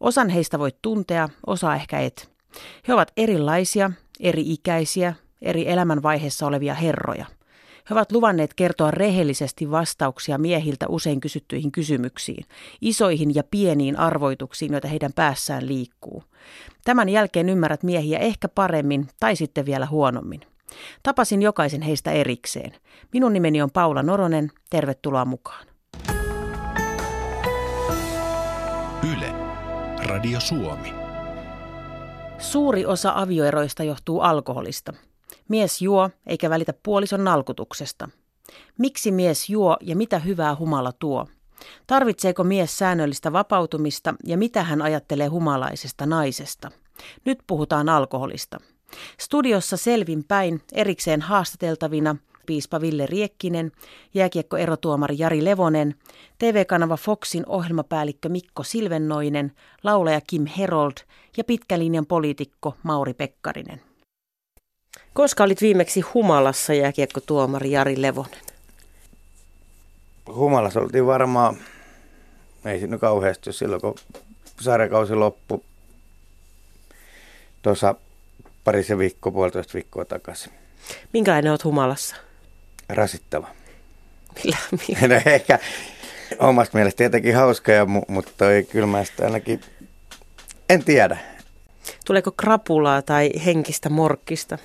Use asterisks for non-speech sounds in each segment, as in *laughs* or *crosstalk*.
Osan heistä voit tuntea, osa ehkä et. He ovat erilaisia, eri-ikäisiä, eri elämänvaiheessa olevia herroja. He ovat luvanneet kertoa rehellisesti vastauksia miehiltä usein kysyttyihin kysymyksiin, isoihin ja pieniin arvoituksiin, joita heidän päässään liikkuu. Tämän jälkeen ymmärrät miehiä ehkä paremmin tai sitten vielä huonommin. Tapasin jokaisen heistä erikseen. Minun nimeni on Paula Noronen. Tervetuloa mukaan. Radio Suomi. Suuri osa avioeroista johtuu alkoholista. Mies juo eikä välitä puolison nalkutuksesta. Miksi mies juo ja mitä hyvää humala tuo? Tarvitseeko mies säännöllistä vapautumista ja mitä hän ajattelee humalaisesta naisesta? Nyt puhutaan alkoholista. Studiossa selvin päin erikseen haastateltavina piispa Ville Riekkinen, jääkiekko-erotuomari Jari Levonen, TV-kanava Foxin ohjelmapäällikkö Mikko Silvennoinen, laulaja Kim Herold ja pitkälinjan poliitikko Mauri Pekkarinen. Koska olit viimeksi Humalassa jääkiekko-tuomari Jari Levonen? Humalassa oltiin varmaan, ei siinä kauheasti, silloin kun sarjakausi loppui tuossa parisen viikkoa, puolitoista viikkoa takaisin. Minkälainen olet humalassa? Rasittava. Millä, *laughs* millä? No ehkä omasta mielestä tietenkin hauska, ja, mutta toi, kyllä mä sitä ainakin en tiedä. Tuleeko krapulaa tai henkistä morkkista?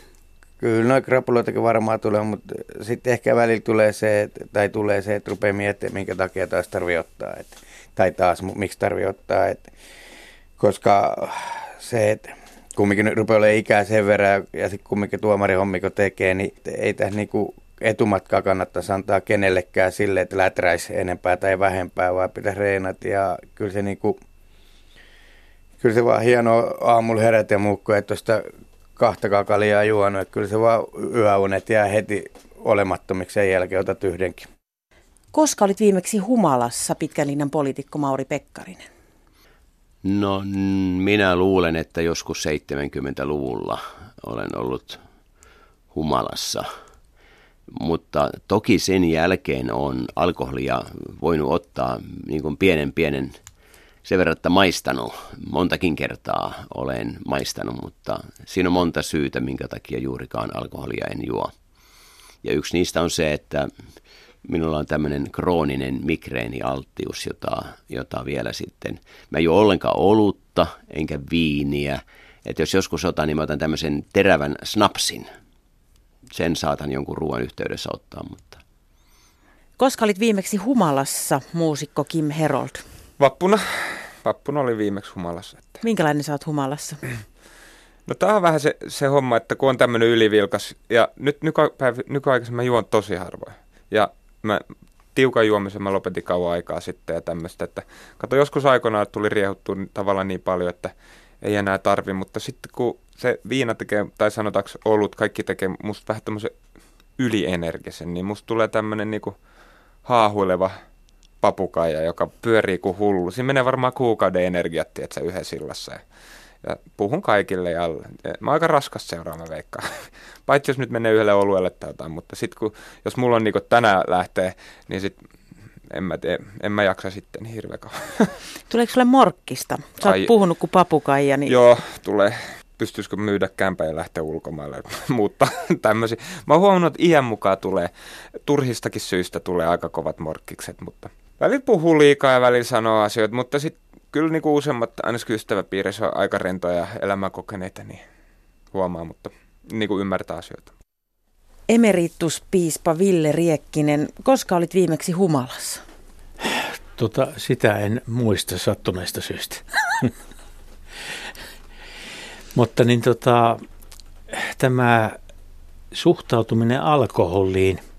Kyllä noin krapuloitakin varmaan tulee, mutta sitten ehkä välillä tulee se, että, tai tulee se, että rupeaa miettimään, minkä takia taas tarvii ottaa. Että, tai taas, miksi tarvii ottaa. Että, koska se, että kumminkin rupeaa olemaan ikää sen verran ja sitten kumminkin tuomarihommiko tekee, niin ei tässä niinku etumatkaa kannattaisi antaa kenellekään sille, että läträisi enempää tai vähempää, vaan pitäisi reenat ja kyllä se niinku, kyllä se vaan hieno aamulla herätä ja muukko, että tuosta kahta kakalia juonut, että kyllä se vaan yöunet jää heti olemattomiksi sen jälkeen, otat yhdenkin. Koska olit viimeksi humalassa pitkän linjan poliitikko Mauri Pekkarinen? No minä luulen, että joskus 70-luvulla olen ollut humalassa. Mutta toki sen jälkeen on alkoholia voinut ottaa niin kuin pienen pienen sen verran, että maistanut. Montakin kertaa olen maistanut, mutta siinä on monta syytä, minkä takia juurikaan alkoholia en juo. Ja yksi niistä on se, että minulla on tämmöinen krooninen migreenialttius, jota, jota vielä sitten, mä en juo ollenkaan olutta enkä viiniä. Että jos joskus otan, niin mä otan tämmöisen terävän snapsin. Sen saatan jonkun ruoan yhteydessä ottaa, mutta... Koska olit viimeksi humalassa, muusikko Kim Herold? Vappuna. Vappuna oli viimeksi humalassa. Että. Minkälainen sä oot humalassa? *clears throat* No tämä on vähän se, se homma, että kun on tämmöinen ylivilkas, ja nyt nykyaikaisen mä juon tosi harvoin. Ja mä tiukan juomisen mä lopetin kauan aikaa sitten ja tämmöistä, että kato joskus aikoinaan tuli riehuttua tavallaan niin paljon, että ei enää tarvi, mutta sitten kun se viina tekee, tai sanotaanko olut, kaikki tekee musta vähän tämmöisen ylienergisen, niin musta tulee tämmöinen niinku haahuileva papukaija, joka pyörii kuin hullu. Siinä menee varmaan kuukauden energiat, tiedätkö, yhdessä sillassa. Ja ja puhun kaikille ja mä oon aika raskas seuraava veikka. *laughs* Paitsi jos nyt menee yhdelle oluelle tai jotain, mutta sitten kun, jos mulla on niinku tänään lähtee, niin sit en mä, tee, en mä jaksa sitten hirveä *laughs* Tuleeko sulle morkkista? Sä oot Ai, puhunut kuin papukaija. Niin... Joo, tulee. Pystyisikö myydä kämpä ja lähteä ulkomaille, *laughs* mutta tämmöisiä. Mä oon huomannut, että iän mukaan tulee, turhistakin syistä tulee aika kovat morkkikset, mutta välillä puhuu liikaa ja välillä sanoo asioita, mutta sitten kyllä niin kuin useimmat, ainakin ystäväpiirissä on aika rentoja ja elämänkokeneita, niin huomaa, mutta niin kuin ymmärtää asioita. Emerituspiispa Ville Riekkinen, koska olit viimeksi humalassa? Tota, sitä en muista sattuneesta syystä. *laughs* Mutta niin tota, tämä suhtautuminen alkoholiin –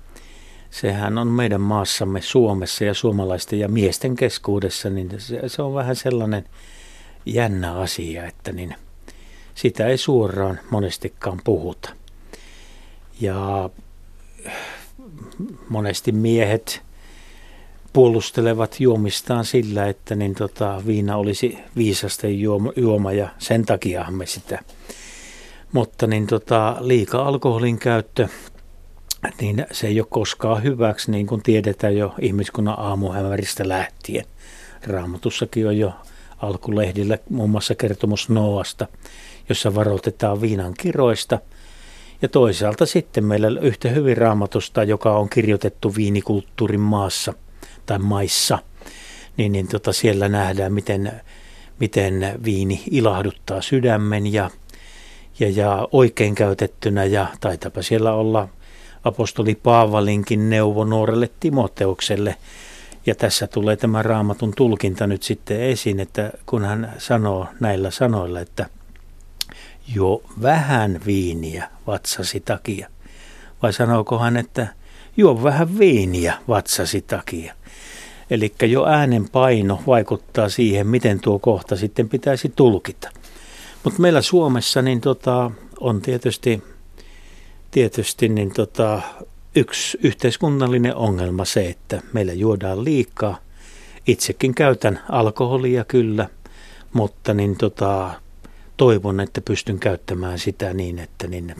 sehän on meidän maassamme Suomessa ja suomalaisten ja miesten keskuudessa, niin se, se on vähän sellainen jännä asia, että niin sitä ei suoraan monestikaan puhuta. Ja monesti miehet puolustelevat juomistaan sillä, että niin tota, viina olisi viisasten juoma, juoma ja sen takia me sitä. Mutta niin tota, liika alkoholin käyttö, niin se ei ole koskaan hyväksi, niin kuin tiedetään jo ihmiskunnan aamuhämäristä lähtien. Raamatussakin on jo alkulehdillä muun muassa kertomus Noasta, jossa varoitetaan viinan kiroista. Ja toisaalta sitten meillä yhtä hyvin raamatusta, joka on kirjoitettu viinikulttuurin maassa – tai maissa, niin, niin tota siellä nähdään, miten, miten viini ilahduttaa sydämen ja, ja, ja oikein käytettynä ja taitapa siellä olla apostoli Paavalinkin neuvo nuorelle Timoteukselle. Ja tässä tulee tämä raamatun tulkinta nyt sitten esiin, että kun hän sanoo näillä sanoilla, että jo vähän viiniä vatsasi takia. Vai sanooko hän, että juo vähän viiniä vatsasi takia. Eli jo äänen paino vaikuttaa siihen, miten tuo kohta sitten pitäisi tulkita. Mutta meillä Suomessa niin tota, on tietysti, tietysti niin tota, yksi yhteiskunnallinen ongelma se, että meillä juodaan liikaa. Itsekin käytän alkoholia kyllä, mutta niin tota, toivon, että pystyn käyttämään sitä niin, että niin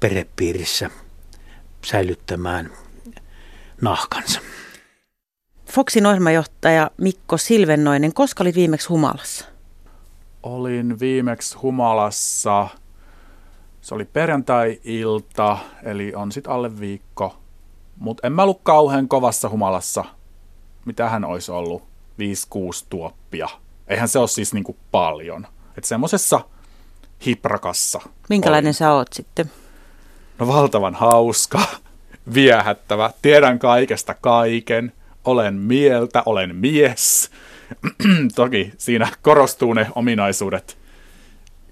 perepiirissä säilyttämään nahkansa. Foxin ohjelmajohtaja Mikko Silvennoinen, koska olit viimeksi humalassa? Olin viimeksi humalassa, se oli perjantai-ilta, eli on sitten alle viikko. Mutta en mä ollut kauhean kovassa humalassa. Mitähän olisi ollut? 5-6 tuoppia. Eihän se ole siis niinku paljon. Että semmosessa hiprakassa. Minkälainen olin. sä oot sitten? No valtavan hauska, viehättävä, tiedän kaikesta kaiken – olen mieltä, olen mies. *clears throat* Toki siinä korostuu ne ominaisuudet,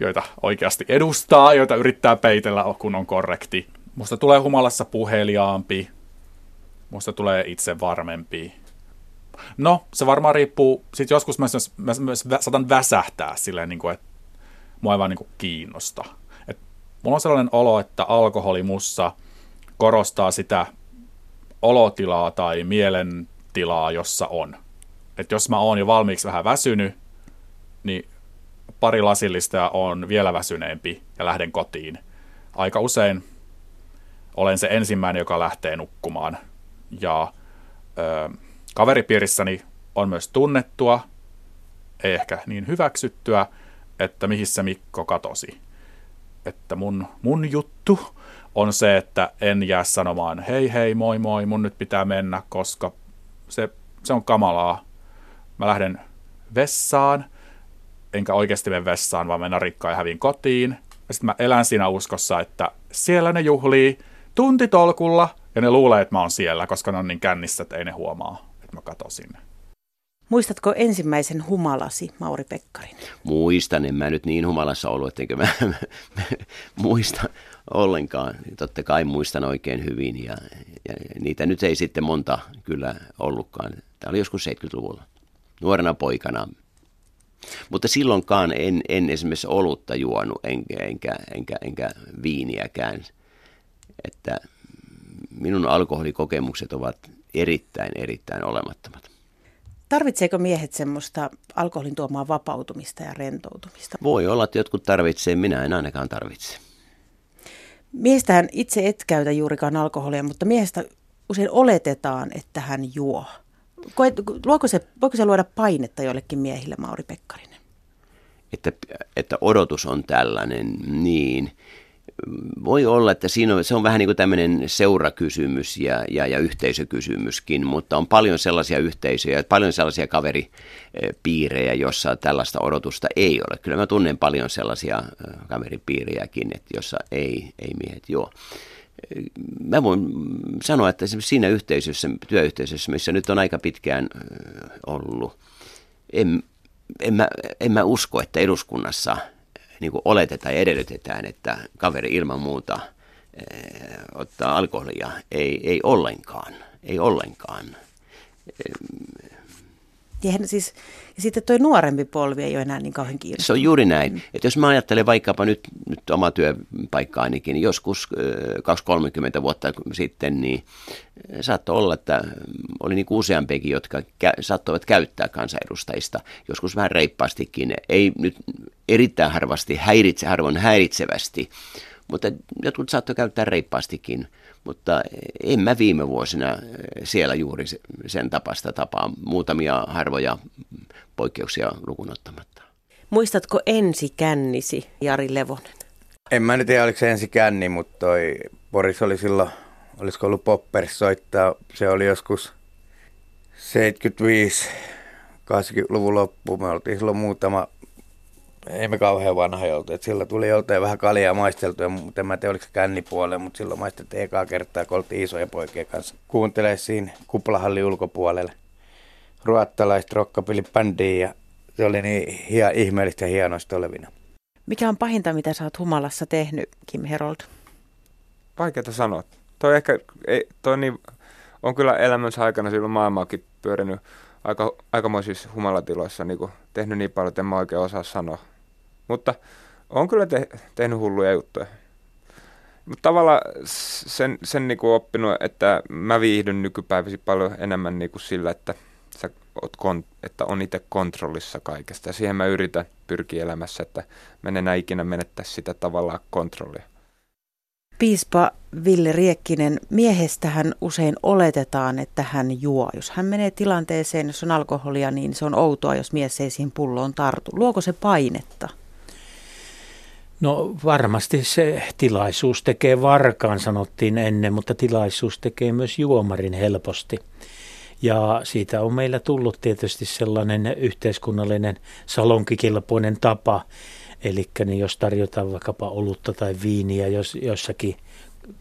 joita oikeasti edustaa, joita yrittää peitellä, kun on korrekti. Musta tulee humalassa puheliaampi, musta tulee itse varmempi. No, se varmaan riippuu, sitten joskus mä myös, mä saatan väsähtää silleen, niin kuin, että mua ei vaan niin kuin kiinnosta. Et mulla on sellainen olo, että alkoholi mussa korostaa sitä olotilaa tai mielen tilaa, jossa on. Et jos mä oon jo valmiiksi vähän väsynyt, niin pari lasillista on vielä väsyneempi ja lähden kotiin. Aika usein olen se ensimmäinen, joka lähtee nukkumaan. Ja ö, kaveripiirissäni on myös tunnettua, ei ehkä niin hyväksyttyä, että mihin se Mikko katosi. Että mun, mun juttu on se, että en jää sanomaan, hei hei, moi moi, mun nyt pitää mennä, koska se, se on kamalaa. Mä lähden vessaan, enkä oikeasti mene vessaan, vaan mennä rikkaan ja hävin kotiin. Ja sitten mä elän siinä uskossa, että siellä ne juhlii tuntitolkulla, ja ne luulee, että mä oon siellä, koska ne on niin kännissä, että ei ne huomaa, että mä katosin. Muistatko ensimmäisen humalasi, Mauri Pekkarin? Muistan, en mä nyt niin humalassa ollut, ettenkö mä, mä, mä muista ollenkaan. Totta kai muistan oikein hyvin ja, ja niitä nyt ei sitten monta kyllä ollutkaan. Tämä oli joskus 70-luvulla, nuorena poikana. Mutta silloinkaan en, en esimerkiksi olutta juonut enkä, enkä, enkä, enkä viiniäkään. Että minun alkoholikokemukset ovat erittäin, erittäin olemattomat. Tarvitseeko miehet semmoista alkoholin tuomaa vapautumista ja rentoutumista? Voi olla, että jotkut tarvitsee, minä en ainakaan tarvitse. Miestähän itse et käytä juurikaan alkoholia, mutta miehestä usein oletetaan, että hän juo. Koet, luoko se, voiko se luoda painetta jollekin miehille, Mauri Pekkarinen? Että, että odotus on tällainen, niin voi olla, että siinä on, se on vähän niin kuin tämmöinen seurakysymys ja, ja, ja yhteisökysymyskin, mutta on paljon sellaisia yhteisöjä, paljon sellaisia kaveripiirejä, jossa tällaista odotusta ei ole. Kyllä mä tunnen paljon sellaisia kaveripiirejäkin, että jossa ei, ei miehet juo. Mä voin sanoa, että siinä yhteisössä, työyhteisössä, missä nyt on aika pitkään ollut, en, en, mä, en mä usko, että eduskunnassa – niin kuin oletetaan ja edellytetään, että kaveri ilman muuta eh, ottaa alkoholia. Ei, ei ollenkaan. Ei ollenkaan. Ja, siis, ja sitten tuo nuorempi polvi ei ole enää niin kauhean kiinnostunut. Se on juuri näin. Että jos mä ajattelen vaikkapa nyt, nyt oma työpaikkaanikin, niin joskus 2-30 vuotta sitten, niin saattoi olla, että oli niin useampiakin, jotka kä- saattoivat käyttää kansanedustajista, joskus vähän reippaastikin. Ei nyt erittäin harvasti häiritse, harvoin häiritsevästi, mutta jotkut saattoi käyttää reippaastikin. Mutta en mä viime vuosina siellä juuri sen tapasta tapaa, muutamia harvoja poikkeuksia lukunottamatta. Muistatko ensi kännisi, Jari Levonen? En mä nyt tiedä, oliko se ensi känni, mutta toi Boris oli silloin, olisiko ollut Poppers soittaa, se oli joskus 75 80-luvun loppuun. Me oltiin silloin muutama ei me kauhean vanha oltu. Et silloin tuli joltain vähän kaljaa maisteltua, mutta en mä tiedä oliko se kännipuolella, mutta silloin maistettiin ekaa kertaa, kun oltiin isoja poikien kanssa. Kuuntelee siinä kuplahallin ulkopuolelle ruottalaista rockapilibändiä ja se oli niin hia, ihmeellistä ja hienoista olevina. Mikä on pahinta, mitä sä oot humalassa tehnyt, Kim Herold? Vaikeaa sanoa. Toi ehkä, ei, toi niin, on kyllä elämänsä aikana silloin maailmaakin pyörinyt aika, aikamoisissa humalatiloissa niin kuin, tehnyt niin paljon, että en mä oikein osaa sanoa. Mutta on kyllä te, tehnyt hulluja juttuja. Mutta tavallaan sen, sen niin kuin oppinut, että mä viihdyn nykypäivisin paljon enemmän niin kuin sillä, että, sä oot kon, että on itse kontrollissa kaikesta. Ja siihen mä yritän pyrkiä elämässä, että mä en enää ikinä menettäisi sitä tavallaan kontrollia. Piispa Ville Riekkinen, miehestähän usein oletetaan, että hän juo. Jos hän menee tilanteeseen, jos on alkoholia, niin se on outoa, jos mies ei siihen pulloon tartu. Luoko se painetta? No varmasti se tilaisuus tekee varkaan, sanottiin ennen, mutta tilaisuus tekee myös juomarin helposti. Ja siitä on meillä tullut tietysti sellainen yhteiskunnallinen salonkikelpoinen tapa, Eli niin jos tarjotaan vaikkapa olutta tai viiniä jos, jossakin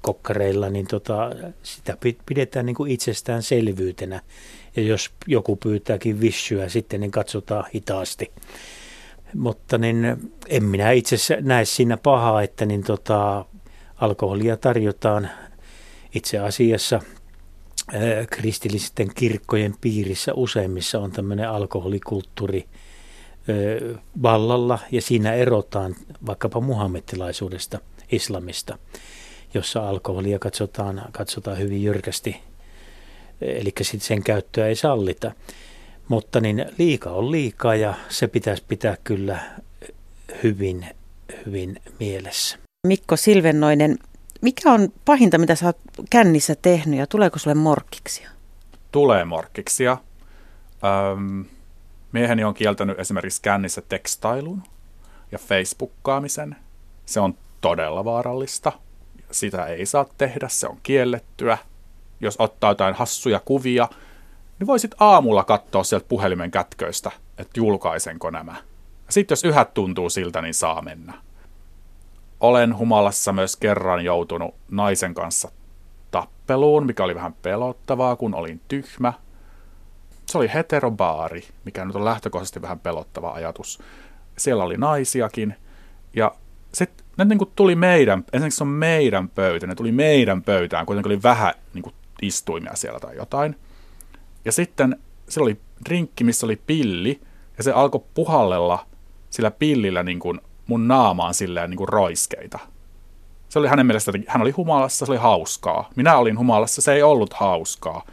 kokkareilla, niin tota, sitä pidetään niin kuin itsestäänselvyytenä. Ja jos joku pyytääkin vissyä sitten, niin katsotaan hitaasti. Mutta niin, en minä itse näe siinä pahaa, että niin tota, alkoholia tarjotaan itse asiassa kristillisten kirkkojen piirissä useimmissa on tämmöinen alkoholikulttuuri vallalla ja siinä erotaan vaikkapa muhammettilaisuudesta, islamista, jossa alkoholia katsotaan, katsotaan hyvin jyrkästi, eli sen käyttöä ei sallita. Mutta niin liika on liikaa ja se pitäisi pitää kyllä hyvin, hyvin mielessä. Mikko Silvennoinen, mikä on pahinta, mitä sä oot kännissä tehnyt ja tuleeko sulle morkkiksia? Tulee morkkiksia. Öm, Mieheni on kieltänyt esimerkiksi kännissä tekstailun ja Facebookkaamisen. Se on todella vaarallista. Sitä ei saa tehdä, se on kiellettyä. Jos ottaa jotain hassuja kuvia, niin voisit aamulla katsoa sieltä puhelimen kätköistä, että julkaisenko nämä. Sitten jos yhä tuntuu siltä, niin saa mennä. Olen humalassa myös kerran joutunut naisen kanssa tappeluun, mikä oli vähän pelottavaa, kun olin tyhmä – se oli heterobaari, mikä nyt on lähtökohtaisesti vähän pelottava ajatus. Siellä oli naisiakin, ja sitten ne niin kuin tuli meidän, ensinnäkin se on meidän pöytä, ne tuli meidän pöytään, kuitenkin oli vähän niin kuin istuimia siellä tai jotain. Ja sitten se oli drinkki, missä oli pilli, ja se alkoi puhallella sillä pillillä niin kuin mun naamaan silleen niin kuin roiskeita. Se oli hänen mielestä, hän oli humalassa, se oli hauskaa. Minä olin humalassa, se ei ollut hauskaa.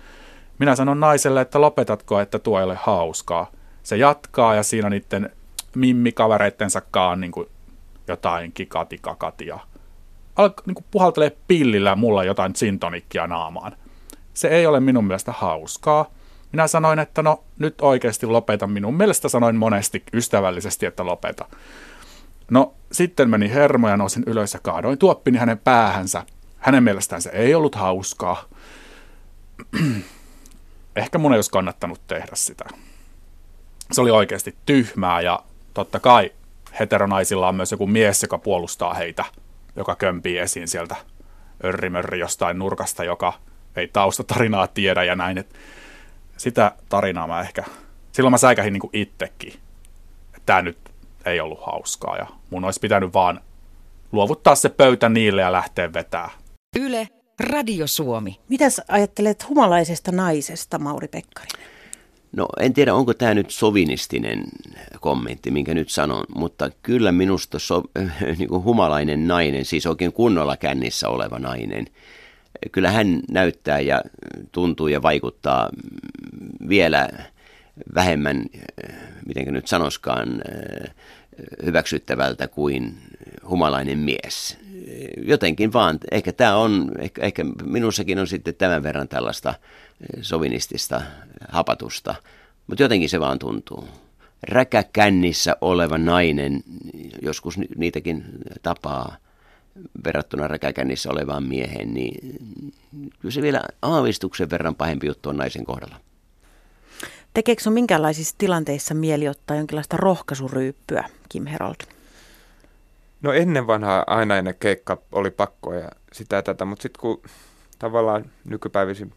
Minä sanon naiselle, että lopetatko, että tuo ei ole hauskaa. Se jatkaa ja siinä niiden mimmikavereittensa kaan niin kuin jotain kikati-kakatia. Alkaa niin kuin puhaltelee pillillä mulla jotain sintonikkia naamaan. Se ei ole minun mielestä hauskaa. Minä sanoin, että no nyt oikeasti lopeta. Minun mielestä sanoin monesti ystävällisesti, että lopeta. No sitten meni hermo ja nousin ylös ja kaadoin tuoppini hänen päähänsä. Hänen mielestään se ei ollut hauskaa *clears throat* ehkä mun ei olisi kannattanut tehdä sitä. Se oli oikeasti tyhmää ja totta kai heteronaisilla on myös joku mies, joka puolustaa heitä, joka kömpii esiin sieltä örrimörri jostain nurkasta, joka ei taustatarinaa tiedä ja näin. Et sitä tarinaa mä ehkä, silloin mä säikähin niin itsekin, että tämä nyt ei ollut hauskaa ja mun olisi pitänyt vaan luovuttaa se pöytä niille ja lähteä vetää. Yle Radio Suomi. Mitäs ajattelet humalaisesta naisesta, Mauri Pekkarinen? No en tiedä, onko tämä nyt sovinistinen kommentti, minkä nyt sanon, mutta kyllä minusta so, *laughs* niin kuin humalainen nainen, siis oikein kunnolla kännissä oleva nainen, kyllä hän näyttää ja tuntuu ja vaikuttaa vielä vähemmän, miten nyt sanoskaan, hyväksyttävältä kuin humalainen mies. Jotenkin vaan, ehkä tämä on, ehkä, ehkä minussakin on sitten tämän verran tällaista sovinistista hapatusta, mutta jotenkin se vaan tuntuu. Räkäkännissä oleva nainen, joskus niitäkin tapaa verrattuna räkäkännissä olevaan mieheen, niin kyllä se vielä aavistuksen verran pahempi juttu on naisen kohdalla. Tekeekö on minkälaisissa tilanteissa mieli ottaa jonkinlaista rohkaisuryyppyä, Kim Herold? No ennen vanhaa aina ennen keikka oli pakko ja sitä ja tätä, mutta sitten kun tavallaan nykypäivisin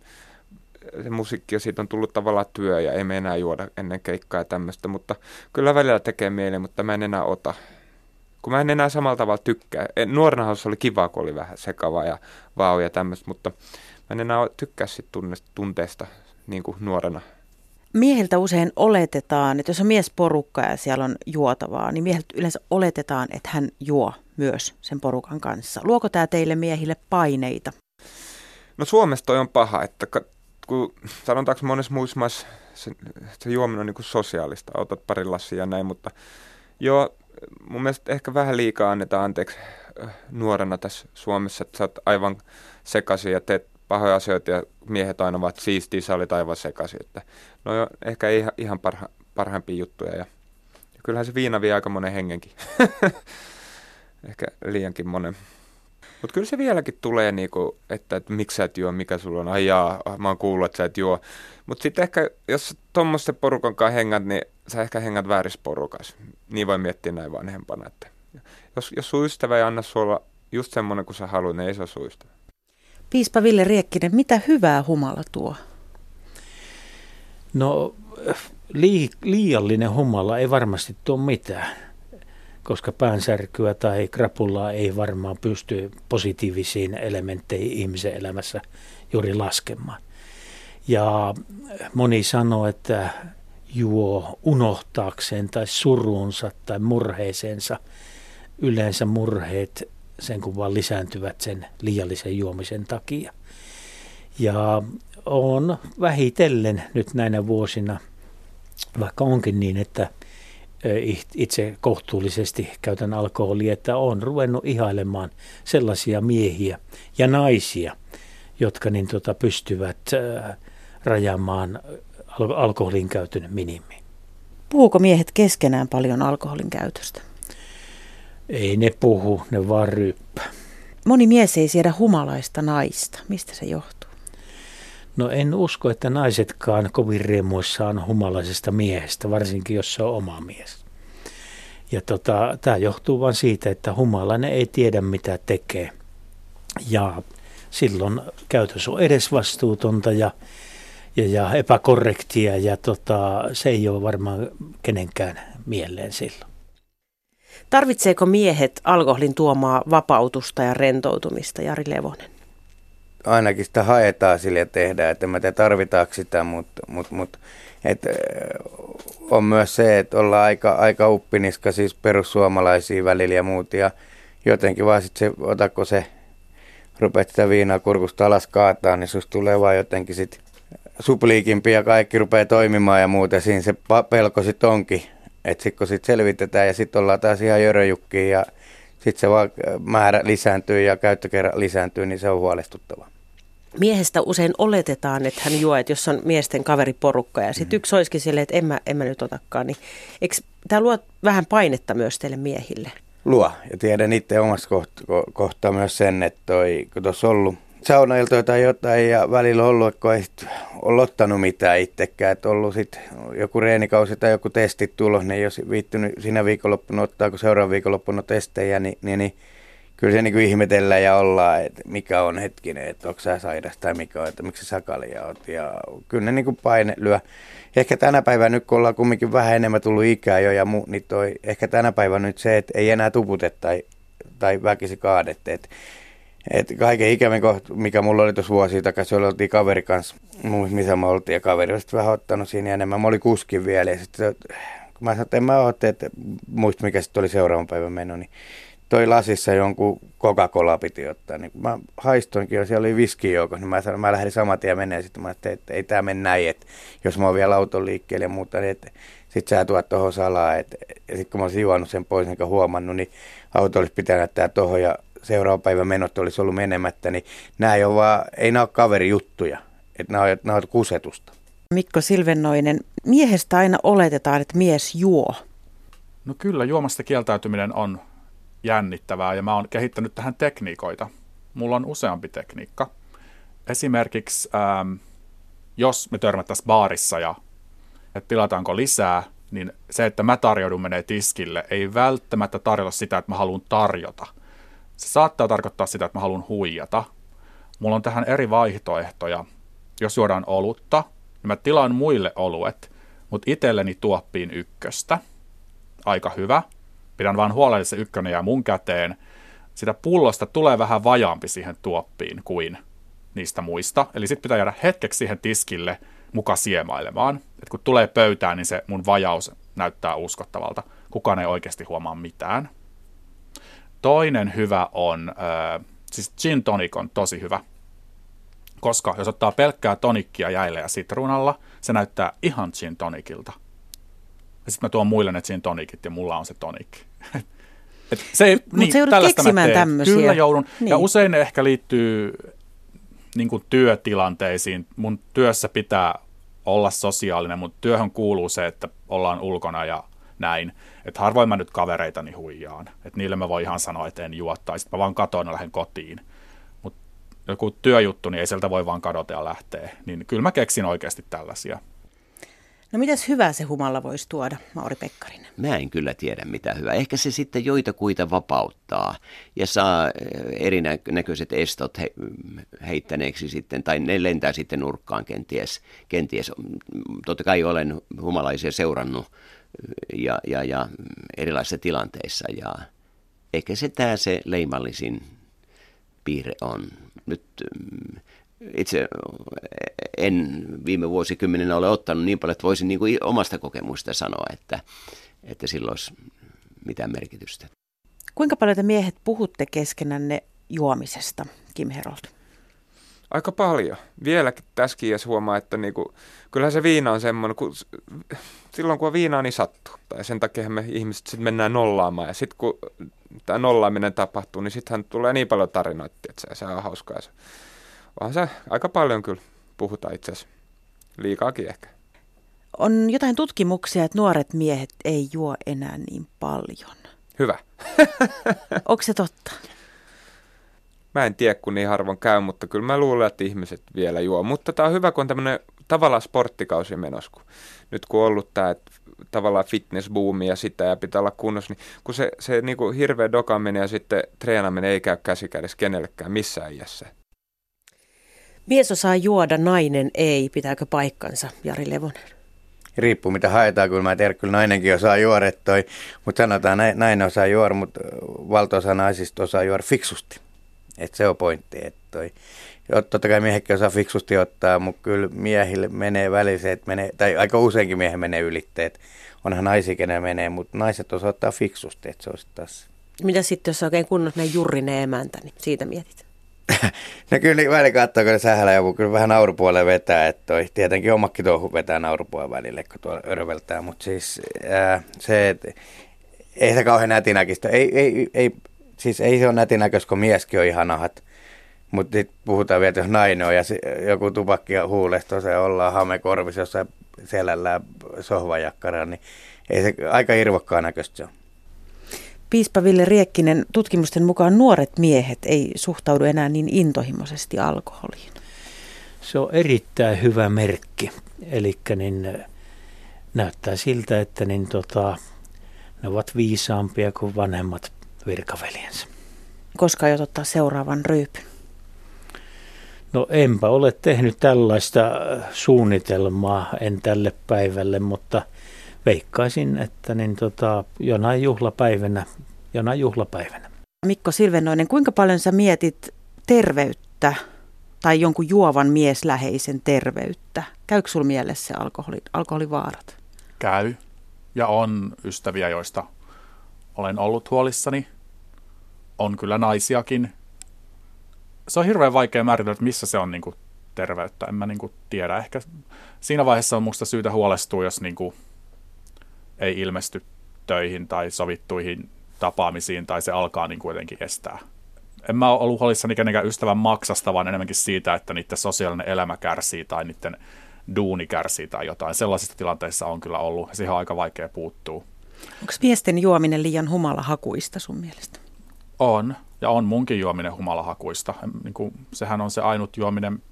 se musiikki ja siitä on tullut tavallaan työ ja ei me enää juoda ennen keikkaa ja tämmöistä, mutta kyllä välillä tekee mieli, mutta mä en enää ota. Kun mä en enää samalla tavalla tykkää. Nuorena se oli kiva, kun oli vähän sekava ja vau ja tämmöistä, mutta mä en enää tykkää sit tunteesta niin kuin nuorena. Miehiltä usein oletetaan, että jos on miesporukka ja siellä on juotavaa, niin mieheltä yleensä oletetaan, että hän juo myös sen porukan kanssa. Luoko tämä teille miehille paineita? No Suomessa toi on paha, että kun sanotaanko monessa muissa maissa se, se juominen on niin kuin sosiaalista, otat pari lassia ja näin, mutta joo, mun mielestä ehkä vähän liikaa annetaan anteeksi äh, nuorena tässä Suomessa, että sä oot aivan sekaisin ja teet pahoja asioita ja miehet aina ovat siistiä, sä olit aivan sekaisin. Että no jo, ehkä ei ihan parha, parhaimpia juttuja ja, ja kyllähän se viina vie aika monen hengenkin. *laughs* ehkä liiankin monen. Mutta kyllä se vieläkin tulee, niinku, että, että miksi sä et juo, mikä sulla on, ai jaa, mä oon kuullut, että sä et juo. Mutta sitten ehkä, jos tuommoisten porukan kanssa hengät, niin sä ehkä hengät väärissä porukas. Niin voi miettiä näin vanhempana, että jos, jos sun ystävä ei anna sulla just semmoinen kuin sä haluat, niin ei se ole sun ystävä. Piispa Ville Riekkinen, mitä hyvää humala tuo? No lii, liiallinen humala ei varmasti tuo mitään koska päänsärkyä tai krapullaa ei varmaan pysty positiivisiin elementteihin ihmisen elämässä juuri laskemaan. Ja moni sanoo, että juo unohtaakseen tai surunsa tai murheeseensa. Yleensä murheet sen kun vaan lisääntyvät sen liiallisen juomisen takia. Ja on vähitellen nyt näinä vuosina, vaikka onkin niin, että itse kohtuullisesti käytän alkoholia, että on ruvennut ihailemaan sellaisia miehiä ja naisia, jotka niin tota, pystyvät rajaamaan alkoholin käytön minimiin. Puhuuko miehet keskenään paljon alkoholin käytöstä? Ei ne puhu, ne vaan ryyppää. Moni mies ei siedä humalaista naista. Mistä se johtuu? No en usko, että naisetkaan kovin riemuissaan humalaisesta miehestä, varsinkin jos se on oma mies. Ja tota, tämä johtuu vain siitä, että humalainen ei tiedä mitä tekee. Ja silloin käytös on edesvastuutonta ja, ja, ja epäkorrektia ja tota, se ei ole varmaan kenenkään mieleen silloin. Tarvitseeko miehet alkoholin tuomaa vapautusta ja rentoutumista, Jari Levonen? Ainakin sitä haetaan sille ja tehdään, että mä tiedä tarvitaanko sitä, mutta mut, mut, et, on myös se, että ollaan aika, aika uppiniska siis perussuomalaisia välillä ja muut ja jotenkin vaan sitten se, otako se, rupeat sitä viinaa kurkusta alas kaataa, niin susta tulee vaan jotenkin sitten supliikimpi ja kaikki rupeaa toimimaan ja muuta. Siinä se pelko sitten onkin. Että sitten kun sitten selvitetään ja sitten ollaan taas ihan jöröjukkiin ja sitten se vaan määrä lisääntyy ja käyttökerran lisääntyy, niin se on huolestuttavaa miehestä usein oletetaan, että hän juo, että jos on miesten kaveriporukka ja sitten mm. yksi olisikin silleen, että en mä, en mä nyt otakaan, niin eikö tämä luo vähän painetta myös teille miehille? Luo, ja tiedän itse omassa kohtaa kohta myös sen, että toi, kun tuossa ollut saunailtoja tai jotain ja välillä on ollut, kun ei ole ottanut mitään itsekään, että ollut sitten joku reenikausi tai joku testit tulos, niin jos viittynyt siinä viikonloppuna ottaa, kun seuraavan viikonloppuna testejä, niin, niin, niin kyllä se niin kuin ihmetellään ja ollaan, että mikä on hetkinen, että onko sä sairas tai mikä on, että miksi sä sakalia oot. Ja kyllä ne niin kuin paine lyö. Ehkä tänä päivänä nyt, kun ollaan kumminkin vähän enemmän tullut ikää jo ja mu, niin toi, ehkä tänä päivänä nyt se, että ei enää tupute tai, tai väkisi kaadette. Että Et kaiken ikävin kohta, mikä mulla oli tuossa vuosia takaisin, oli oltiin kaveri kanssa, missä me oltiin, ja kaveri oli vähän ottanut siinä enemmän. Mä olin kuskin vielä, ja sitten kun mä sanoin, että en mä otte, että muista mikä sitten oli seuraavan päivän meno, niin toi lasissa jonkun Coca-Cola piti ottaa. Niin mä haistoinkin, ja siellä oli viski joukossa, niin mä sanoin, mä lähdin saman tien menee. Sitten mä että, että ei tämä mene näin, että jos mä oon vielä auton liikkeelle ja muuta, niin että sit sä tuot tuohon salaa. Että, ja sitten kun mä olisin juonut sen pois enkä huomannut, niin auto olisi pitänyt näyttää tuohon ja seuraava päivä menot olisi ollut menemättä, niin nämä ei ole vaan, ei nämä ole kaverijuttuja, että nämä on, nämä on kusetusta. Mikko Silvennoinen, miehestä aina oletetaan, että mies juo. No kyllä, juomasta kieltäytyminen on jännittävää ja mä oon kehittänyt tähän tekniikoita. Mulla on useampi tekniikka. Esimerkiksi ähm, jos me törmättäisiin baarissa ja että pilataanko lisää, niin se, että mä tarjoudun menee tiskille, ei välttämättä tarjota sitä, että mä haluan tarjota. Se saattaa tarkoittaa sitä, että mä haluan huijata. Mulla on tähän eri vaihtoehtoja. Jos juodaan olutta, niin mä tilaan muille oluet, mutta itselleni tuoppiin ykköstä. Aika hyvä. Pidän vaan huolella, että se ykkönen jää mun käteen. Sitä pullosta tulee vähän vajaampi siihen tuoppiin kuin niistä muista. Eli sitten pitää jäädä hetkeksi siihen tiskille muka siemailemaan. Et kun tulee pöytään, niin se mun vajaus näyttää uskottavalta. Kukaan ei oikeasti huomaa mitään. Toinen hyvä on, äh, siis gin tonic on tosi hyvä, koska jos ottaa pelkkää tonikkia jäille ja sitruunalla, se näyttää ihan gin tonicilta. Ja sitten mä tuon muille ne gin tonicit ja mulla on se tonik. *laughs* Et se niin, sä joudut keksimään tämmöisiä. Kyllä joudun. Niin. Ja usein ne ehkä liittyy niin kuin työtilanteisiin. Mun työssä pitää olla sosiaalinen, mutta työhön kuuluu se, että ollaan ulkona ja näin. Että harvoin mä nyt kavereitani huijaan. Että niille mä voin ihan sanoa, että en juo, tai sitten mä vaan katoin ja lähden kotiin. Mutta joku työjuttu, niin ei sieltä voi vaan kadota ja lähteä. Niin kyllä mä keksin oikeasti tällaisia. No mitäs hyvää se humalla voisi tuoda, Mauri Pekkarinen? Mä en kyllä tiedä mitä hyvää. Ehkä se sitten joitakuita vapauttaa ja saa eh, erinäköiset estot he, heittäneeksi sitten, tai ne lentää sitten nurkkaan kenties. kenties. Totta kai olen humalaisia seurannut eh, ja, ja, ja erilaisissa tilanteissa ja ehkä se tämä se leimallisin piirre on. Nyt mm, itse en viime vuosikymmenenä ole ottanut niin paljon, että voisin niin kuin omasta kokemusta sanoa, että, että sillä olisi mitään merkitystä. Kuinka paljon te miehet puhutte keskenänne juomisesta, Kim Herold? Aika paljon. Vieläkin tässäkin jos huomaa, että niinku, kyllähän se viina on semmoinen, kun silloin kun on viinaa, niin sattuu. Tai sen takia me ihmiset sitten mennään nollaamaan. Ja sitten kun tämä nollaaminen tapahtuu, niin sittenhän tulee niin paljon tarinoita, että se, se on hauskaa. Se vaan se aika paljon kyllä puhutaan itse asiassa. Liikaakin ehkä. On jotain tutkimuksia, että nuoret miehet ei juo enää niin paljon. Hyvä. *laughs* Onko se totta? Mä en tiedä, kun niin harvoin käy, mutta kyllä mä luulen, että ihmiset vielä juo. Mutta tämä on hyvä, kun on tämmöinen tavallaan sporttikausi menossa. Kun nyt kun on ollut tämä tavallaan fitnessbuumi ja sitä ja pitää olla kunnossa, niin kun se, se niin kuin hirveä dokaminen ja sitten treenaaminen ei käy käsikädessä kenellekään missään iässä. Mies osaa juoda, nainen ei. Pitääkö paikkansa, Jari Levonen? Riippuu mitä haetaan, kun mä tiedän, kyllä nainenkin osaa juoda, toi, mutta sanotaan, että nainen osaa juoda, mutta valtaosa naisista osaa juoda fiksusti. Et se on pointti. Että toi, totta kai miehetkin osaa fiksusti ottaa, mutta kyllä miehille menee väliset, menee, tai aika useinkin miehen menee ylitteet. Onhan naisia, kenen menee, mutta naiset osaa ottaa fiksusti, että se olisi taas. Mitä sitten, jos on oikein kunnossa jurrinen emäntä, niin siitä mietit? No kyllä niin väli katsoo, kun sähälä joku kyllä vähän naurupuolelle vetää, että toi, tietenkin omakin tuohon vetää naurupuolen välille, kun tuo örveltää, mutta siis ää, se, että ei se kauhean nätinäkistä, ei, ei, ei, siis ei se ole nätinäköistä, kun mieskin on ihan ahat. Mutta sitten puhutaan vielä, jos nainen on ja joku tupakki ja huulesto, se ollaan hamekorvissa jossain selällä sohvajakkara, niin ei se aika irvokkaan näköistä se on. Piispa Ville Riekkinen, tutkimusten mukaan nuoret miehet ei suhtaudu enää niin intohimoisesti alkoholiin. Se on erittäin hyvä merkki. Eli niin, näyttää siltä, että niin, tota, ne ovat viisaampia kuin vanhemmat virkaveljensä. Koska aiot ottaa seuraavan ryypyn? No enpä ole tehnyt tällaista suunnitelmaa, en tälle päivälle, mutta – veikkaisin, että niin tota, jonain juhlapäivänä, jonain juhlapäivänä. Mikko Silvenoinen, kuinka paljon sä mietit terveyttä tai jonkun juovan miesläheisen terveyttä? Käykö sinulla mielessä alkoholi, alkoholivaarat? Käy. Ja on ystäviä, joista olen ollut huolissani. On kyllä naisiakin. Se on hirveän vaikea määritellä, että missä se on niin kuin terveyttä. En mä niin kuin tiedä. Ehkä siinä vaiheessa on musta syytä huolestua, jos niin kuin ei ilmesty töihin tai sovittuihin tapaamisiin tai se alkaa niin kuitenkin estää. En mä ole ollut huolissani kenenkään ystävän maksasta, vaan enemmänkin siitä, että niiden sosiaalinen elämä kärsii tai niiden duuni kärsii tai jotain. Sellaisissa tilanteissa on kyllä ollut. Siihen on aika vaikea puuttua. Onko miesten juominen liian humalahakuista sun mielestä? On, ja on munkin juominen humalahakuista. Niin kuin, sehän on se ainut juominen,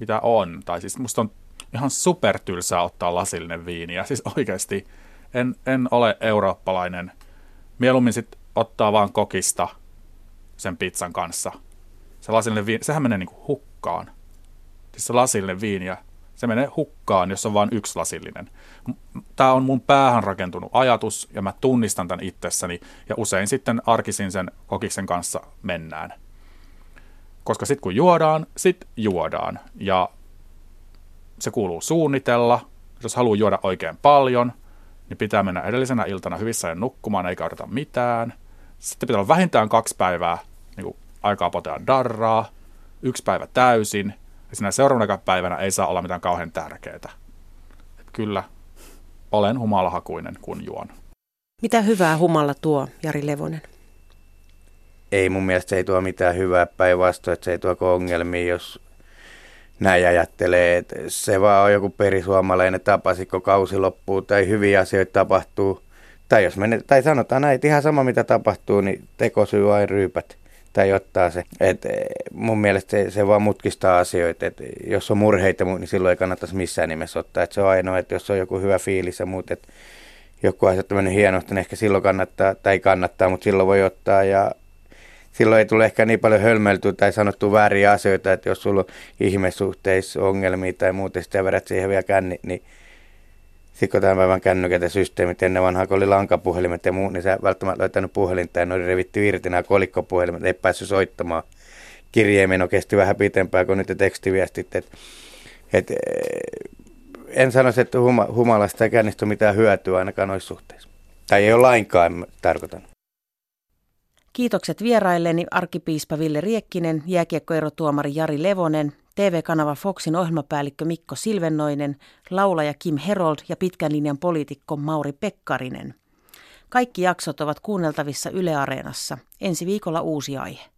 mitä on. Tai siis musta on ihan supertylsää ottaa lasillinen viini. Ja siis oikeasti en, en ole eurooppalainen. Mieluummin sitten ottaa vaan kokista sen pizzan kanssa. Se lasillinen viini, sehän menee niin kuin hukkaan. Siis se lasillinen viini ja se menee hukkaan, jos on vain yksi lasillinen. Tämä on mun päähän rakentunut ajatus ja mä tunnistan tämän itsessäni ja usein sitten arkisin sen kokiksen kanssa mennään. Koska sitten kun juodaan, sit juodaan ja se kuuluu suunnitella. Jos haluaa juoda oikein paljon, niin pitää mennä edellisenä iltana hyvissä ja nukkumaan eikä odota mitään. Sitten pitää olla vähintään kaksi päivää niin kuin aikaa potea darraa, yksi päivä täysin – ja siinä seuraavana päivänä ei saa olla mitään kauhean tärkeää. Et kyllä, olen humalahakuinen, kun juon. Mitä hyvää humalla tuo, Jari Levonen? Ei mun mielestä se ei tuo mitään hyvää päinvastoin, että se ei tuo ongelmia, jos näin ajattelee, että se vaan on joku perisuomalainen tapa, kun kausi loppuu tai hyviä asioita tapahtuu. Tai, jos menet, tai sanotaan näin, että ihan sama mitä tapahtuu, niin tekosyy aina ryypät tai ottaa se. Et eh, mun mielestä se, se vaan mutkistaa asioita. Et jos on murheita, niin silloin ei kannattaisi missään nimessä ottaa. Et se on ainoa, että jos on joku hyvä fiilis ja muut, että joku asia on mennyt hienosti, niin ehkä silloin kannattaa, tai kannattaa, mutta silloin voi ottaa ja silloin ei tule ehkä niin paljon hölmeltyä tai sanottu vääriä asioita, että jos sulla on ihmesuhteissa ongelmia tai muuten, sitten vedät siihen vielä känni, niin sitten kun tämän päivän kännykät ja systeemit, ennen vanhaa kun oli lankapuhelimet ja muut, niin sä välttämättä löytänyt puhelinta ja ne oli revitty irti nämä kolikkopuhelimet, ei päässyt soittamaan. Kirjeemeno kesti vähän pitempään kuin nyt tekstiviestit. Et, et, eh, en sanoisi, että huma, humalasta ei kännistä mitään hyötyä ainakaan noissa suhteissa. Tai ei ole lainkaan, tarkoitan. Kiitokset vierailleni arkipiispa Ville Riekkinen, jääkiekkoerotuomari Jari Levonen TV-kanava Foxin ohjelmapäällikkö Mikko Silvennoinen, laulaja Kim Herold ja pitkän linjan poliitikko Mauri Pekkarinen. Kaikki jaksot ovat kuunneltavissa Yle Areenassa. Ensi viikolla uusi aihe.